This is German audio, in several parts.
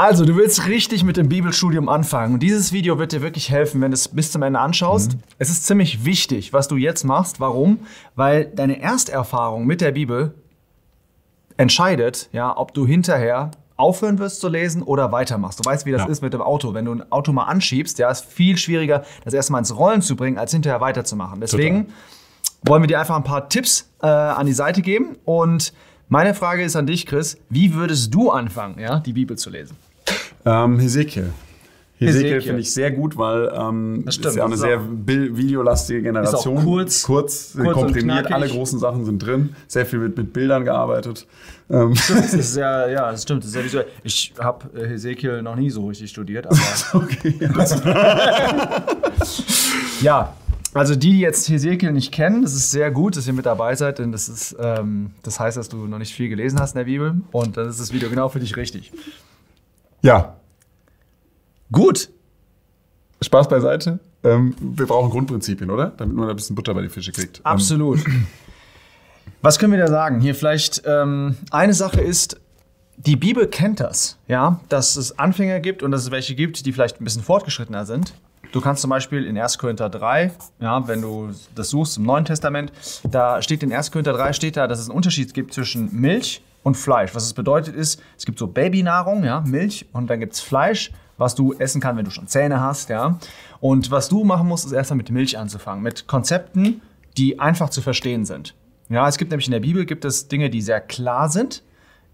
Also, du willst richtig mit dem Bibelstudium anfangen. Und dieses Video wird dir wirklich helfen, wenn du es bis zum Ende anschaust. Mhm. Es ist ziemlich wichtig, was du jetzt machst. Warum? Weil deine Ersterfahrung mit der Bibel entscheidet, ja, ob du hinterher aufhören wirst zu lesen oder weitermachst. Du weißt, wie das ja. ist mit dem Auto. Wenn du ein Auto mal anschiebst, ja, ist viel schwieriger, das erstmal ins Rollen zu bringen, als hinterher weiterzumachen. Deswegen Total. wollen wir dir einfach ein paar Tipps äh, an die Seite geben. Und meine Frage ist an dich, Chris, wie würdest du anfangen, ja, die Bibel zu lesen? Ähm, Hesekiel. Hesekiel finde ich sehr gut, weil ähm, das stimmt, ist ja auch eine sehr videolastige Generation. Ist auch kurz, kurz, kurz komprimiert, alle großen Sachen sind drin, sehr viel mit, mit Bildern gearbeitet. Ähm. Stimmt, das ist sehr, ja, das stimmt, das ist sehr visuell. Ich habe äh, Hesekiel noch nie so richtig studiert, aber. okay. ja, also die, die jetzt Hesekiel nicht kennen, das ist sehr gut, dass ihr mit dabei seid, denn das ist, ähm, das heißt, dass du noch nicht viel gelesen hast in der Bibel und dann ist das Video genau für dich richtig. Ja. Gut. Spaß beiseite. Ähm, wir brauchen Grundprinzipien, oder? Damit man ein bisschen Butter bei die Fische kriegt. Ähm, Absolut. Ähm. Was können wir da sagen? Hier vielleicht ähm, eine Sache ist, die Bibel kennt das, ja, dass es Anfänger gibt und dass es welche gibt, die vielleicht ein bisschen fortgeschrittener sind. Du kannst zum Beispiel in 1. Korinther 3, ja, wenn du das suchst im Neuen Testament, da steht in 1. Korinther 3 steht da, dass es einen Unterschied gibt zwischen Milch und Fleisch. Was es bedeutet ist, es gibt so Babynahrung, ja, Milch und dann gibt es Fleisch, was du essen kannst, wenn du schon Zähne hast, ja. Und was du machen musst, ist erstmal mit Milch anzufangen, mit Konzepten, die einfach zu verstehen sind. Ja, es gibt nämlich in der Bibel gibt es Dinge, die sehr klar sind,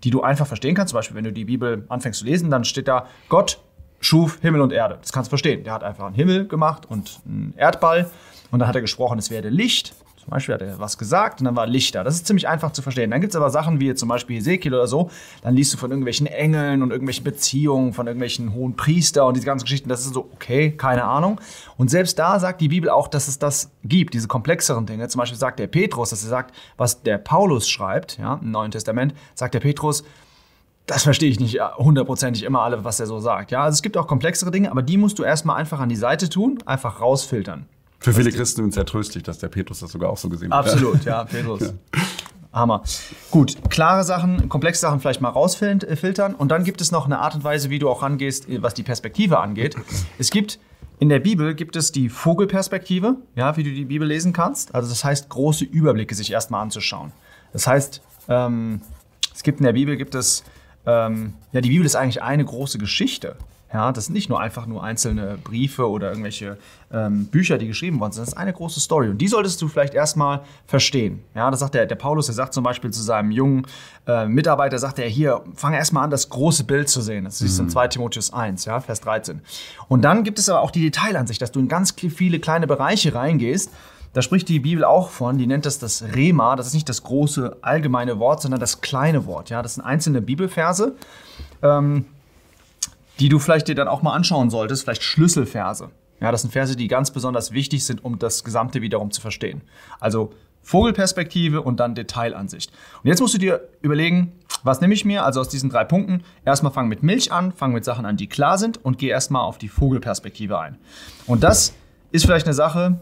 die du einfach verstehen kannst. Zum Beispiel, wenn du die Bibel anfängst zu lesen, dann steht da, Gott schuf Himmel und Erde. Das kannst du verstehen. Der hat einfach einen Himmel gemacht und einen Erdball. Und dann hat er gesprochen, es werde Licht. Zum Beispiel hat er was gesagt und dann war Licht da. Das ist ziemlich einfach zu verstehen. Dann gibt es aber Sachen wie zum Beispiel Ezekiel oder so. Dann liest du von irgendwelchen Engeln und irgendwelchen Beziehungen, von irgendwelchen hohen Priester und diese ganzen Geschichten. Das ist so, okay, keine Ahnung. Und selbst da sagt die Bibel auch, dass es das gibt, diese komplexeren Dinge. Zum Beispiel sagt der Petrus, dass er sagt, was der Paulus schreibt, ja, im Neuen Testament, sagt der Petrus, das verstehe ich nicht hundertprozentig immer alle, was er so sagt. Ja, also es gibt auch komplexere Dinge, aber die musst du erstmal einfach an die Seite tun, einfach rausfiltern. Für viele Christen ist es sehr tröstlich, dass der Petrus das sogar auch so gesehen hat. Absolut, ja, Petrus. Ja. Hammer. Gut, klare Sachen, komplexe Sachen vielleicht mal rausfiltern. Und dann gibt es noch eine Art und Weise, wie du auch rangehst, was die Perspektive angeht. Es gibt in der Bibel gibt es die Vogelperspektive, ja, wie du die Bibel lesen kannst. Also das heißt, große Überblicke sich erstmal anzuschauen. Das heißt, ähm, es gibt in der Bibel gibt es ähm, ja, die Bibel ist eigentlich eine große Geschichte. Ja, das sind nicht nur einfach nur einzelne Briefe oder irgendwelche ähm, Bücher, die geschrieben worden sind. Das ist eine große Story. Und die solltest du vielleicht erstmal verstehen. Ja, das sagt der, der Paulus, der sagt zum Beispiel zu seinem jungen äh, Mitarbeiter, sagt er hier, fang erstmal an, das große Bild zu sehen. Das ist mhm. in 2 Timotheus 1, ja, Vers 13. Und dann gibt es aber auch die Detailansicht, dass du in ganz viele kleine Bereiche reingehst da spricht die Bibel auch von, die nennt das das Rema. Das ist nicht das große allgemeine Wort, sondern das kleine Wort. Ja, das sind einzelne Bibelverse, ähm, die du vielleicht dir dann auch mal anschauen solltest, vielleicht Schlüsselverse. Ja, das sind Verse, die ganz besonders wichtig sind, um das Gesamte wiederum zu verstehen. Also Vogelperspektive und dann Detailansicht. Und jetzt musst du dir überlegen, was nehme ich mir? Also aus diesen drei Punkten. Erstmal fang mit Milch an, fang mit Sachen an, die klar sind und geh erstmal auf die Vogelperspektive ein. Und das ist vielleicht eine Sache,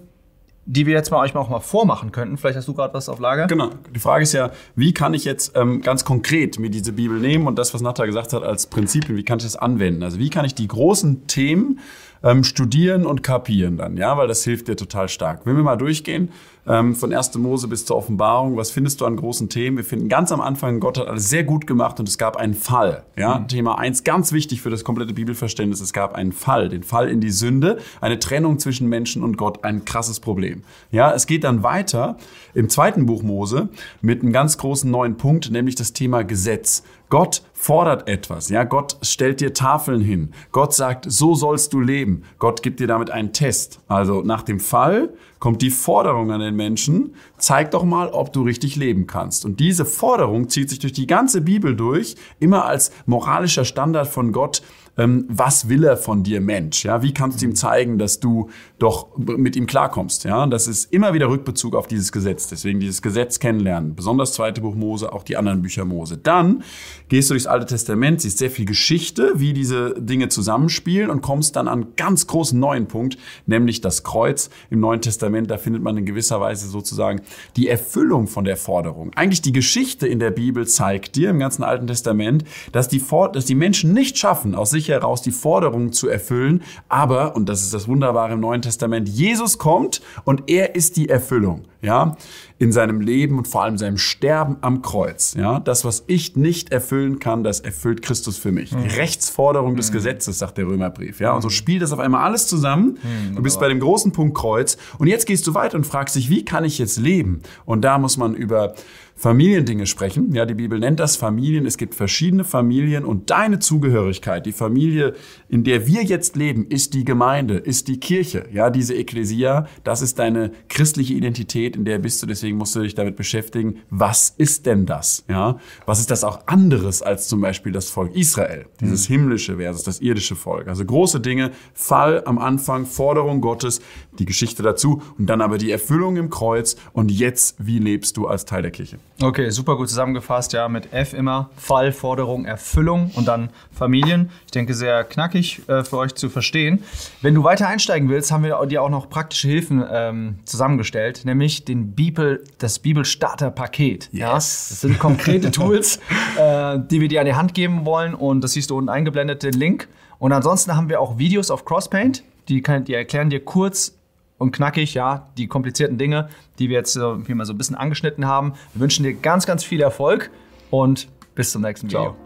die wir jetzt mal euch auch mal vormachen könnten. Vielleicht hast du gerade was auf Lager. Genau. Die Frage ist ja, wie kann ich jetzt ähm, ganz konkret mir diese Bibel nehmen und das, was Natha gesagt hat, als Prinzipien, wie kann ich das anwenden? Also wie kann ich die großen Themen ähm, studieren und kapieren dann, ja, weil das hilft dir total stark. Wenn wir mal durchgehen, ähm, von 1. Mose bis zur Offenbarung, was findest du an großen Themen? Wir finden ganz am Anfang, Gott hat alles sehr gut gemacht und es gab einen Fall. Ja, mhm. Thema eins ganz wichtig für das komplette Bibelverständnis, es gab einen Fall, den Fall in die Sünde, eine Trennung zwischen Menschen und Gott, ein krasses Problem. Ja, es geht dann weiter im zweiten Buch Mose mit einem ganz großen neuen Punkt, nämlich das Thema Gesetz. Gott fordert etwas. Ja, Gott stellt dir Tafeln hin. Gott sagt, so sollst du leben. Gott gibt dir damit einen Test. Also nach dem Fall kommt die Forderung an den Menschen, zeig doch mal, ob du richtig leben kannst. Und diese Forderung zieht sich durch die ganze Bibel durch, immer als moralischer Standard von Gott, ähm, was will er von dir, Mensch? Ja, wie kannst du ihm zeigen, dass du doch mit ihm klarkommst? Ja, das ist immer wieder Rückbezug auf dieses Gesetz. Deswegen dieses Gesetz kennenlernen, besonders zweite Buch Mose, auch die anderen Bücher Mose. Dann gehst du durchs Alte Testament, siehst sehr viel Geschichte, wie diese Dinge zusammenspielen und kommst dann an einen ganz großen neuen Punkt, nämlich das Kreuz im Neuen Testament Testament, da findet man in gewisser Weise sozusagen die Erfüllung von der Forderung. Eigentlich die Geschichte in der Bibel zeigt dir im ganzen Alten Testament, dass die, dass die Menschen nicht schaffen, aus sich heraus die Forderungen zu erfüllen, aber, und das ist das Wunderbare im Neuen Testament, Jesus kommt und er ist die Erfüllung ja, in seinem Leben und vor allem seinem Sterben am Kreuz. Ja, das, was ich nicht erfüllen kann, das erfüllt Christus für mich. Die mhm. Rechtsforderung des mhm. Gesetzes, sagt der Römerbrief. Ja, und so mhm. spielt das auf einmal alles zusammen. Du bist bei dem großen Punkt Kreuz und jetzt gehst du weiter und fragst dich, wie kann ich jetzt leben? Und da muss man über Familiendinge sprechen. Ja, die Bibel nennt das Familien. Es gibt verschiedene Familien und deine Zugehörigkeit, die Familie, in der wir jetzt leben, ist die Gemeinde, ist die Kirche. Ja, diese Ekklesia, das ist deine christliche Identität, in der bist du. Deswegen musst du dich damit beschäftigen. Was ist denn das? Ja, was ist das auch anderes als zum Beispiel das Volk Israel? Dieses mhm. himmlische versus das irdische Volk. Also große Dinge. Fall am Anfang, Forderung Gottes, die Geschichte dazu und dann aber die Erfüllung im Kreuz und jetzt, wie lebst du als Teil der Kirche? Okay, super gut zusammengefasst, ja, mit F immer Fall, Forderung, Erfüllung und dann Familien. Ich denke, sehr knackig äh, für euch zu verstehen. Wenn du weiter einsteigen willst, haben wir dir auch noch praktische Hilfen ähm, zusammengestellt, nämlich den Bibel, das Bibelstarter-Paket. Yes. Ja, das sind konkrete Tools, äh, die wir dir an die Hand geben wollen und das siehst du unten eingeblendet, den Link. Und ansonsten haben wir auch Videos auf Crosspaint, die, kann, die erklären dir kurz und knackig, ja, die komplizierten Dinge, die wir jetzt äh, mal so ein bisschen angeschnitten haben. Wir wünschen dir ganz, ganz viel Erfolg und bis zum nächsten Video. Ciao.